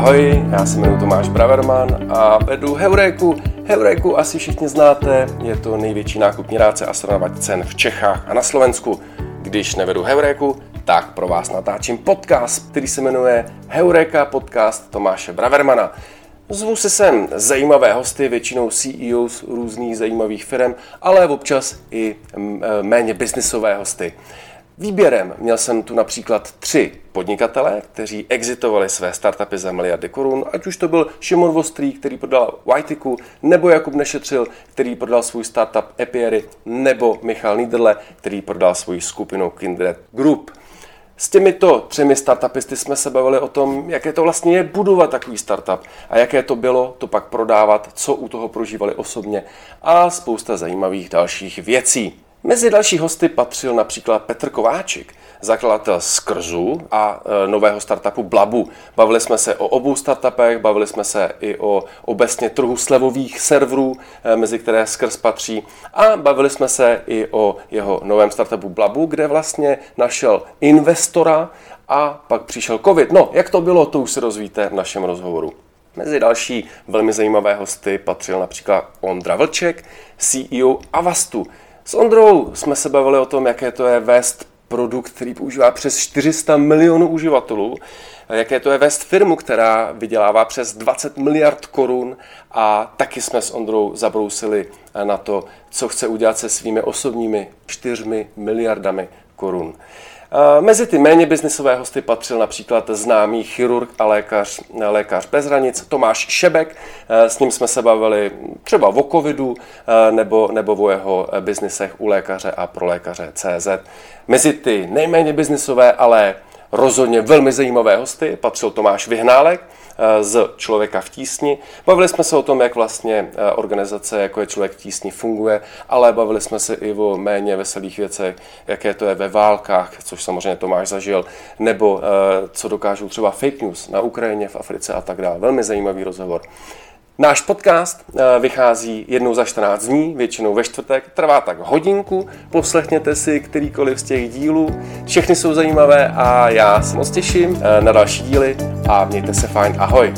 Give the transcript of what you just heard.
Ahoj, já se jmenuji Tomáš Braverman a vedu Heuréku. Heuréku asi všichni znáte, je to největší nákupní rádce a srovnávač cen v Čechách a na Slovensku. Když nevedu Heuréku, tak pro vás natáčím podcast, který se jmenuje Heureka podcast Tomáše Bravermana. Zvu si sem zajímavé hosty, většinou CEO z různých zajímavých firm, ale občas i méně biznisové hosty. Výběrem měl jsem tu například tři podnikatele, kteří exitovali své startupy za miliardy korun, ať už to byl Šimon Vostrý, který prodal Whiteiku, nebo Jakub Nešetřil, který prodal svůj startup Epiery, nebo Michal Niederle, který prodal svou skupinu Kindred Group. S těmito třemi startupisty jsme se bavili o tom, jaké to vlastně je budovat takový startup a jaké to bylo to pak prodávat, co u toho prožívali osobně a spousta zajímavých dalších věcí. Mezi další hosty patřil například Petr Kováčik, zakladatel Skrzu a e, nového startupu Blabu. Bavili jsme se o obou startupech, bavili jsme se i o obecně trhu slevových serverů, e, mezi které Skrz patří a bavili jsme se i o jeho novém startupu Blabu, kde vlastně našel investora a pak přišel covid. No, jak to bylo, to už se rozvíte v našem rozhovoru. Mezi další velmi zajímavé hosty patřil například Ondra Vlček, CEO Avastu, s Ondrou jsme se bavili o tom, jaké to je vést produkt, který používá přes 400 milionů uživatelů, jaké to je vést firmu, která vydělává přes 20 miliard korun a taky jsme s Ondrou zabrousili na to, co chce udělat se svými osobními 4 miliardami korun. Mezi ty méně biznisové hosty patřil například známý chirurg a lékař, lékař bez hranic Tomáš Šebek. S ním jsme se bavili třeba o covidu nebo, nebo o jeho biznisech u lékaře a pro lékaře CZ. Mezi ty nejméně biznisové, ale rozhodně velmi zajímavé hosty patřil Tomáš Vyhnálek, Eh, z Člověka v tísni. Bavili jsme se o tom, jak vlastně eh, organizace, jako je Člověk v tísni, funguje, ale bavili jsme se i o méně veselých věcech, jaké to je ve válkách, což samozřejmě Tomáš zažil, nebo eh, co dokážou třeba fake news na Ukrajině, v Africe a tak dále. Velmi zajímavý rozhovor. Náš podcast vychází jednou za 14 dní, většinou ve čtvrtek, trvá tak hodinku, poslechněte si kterýkoliv z těch dílů, všechny jsou zajímavé a já se moc těším na další díly a mějte se fajn, ahoj!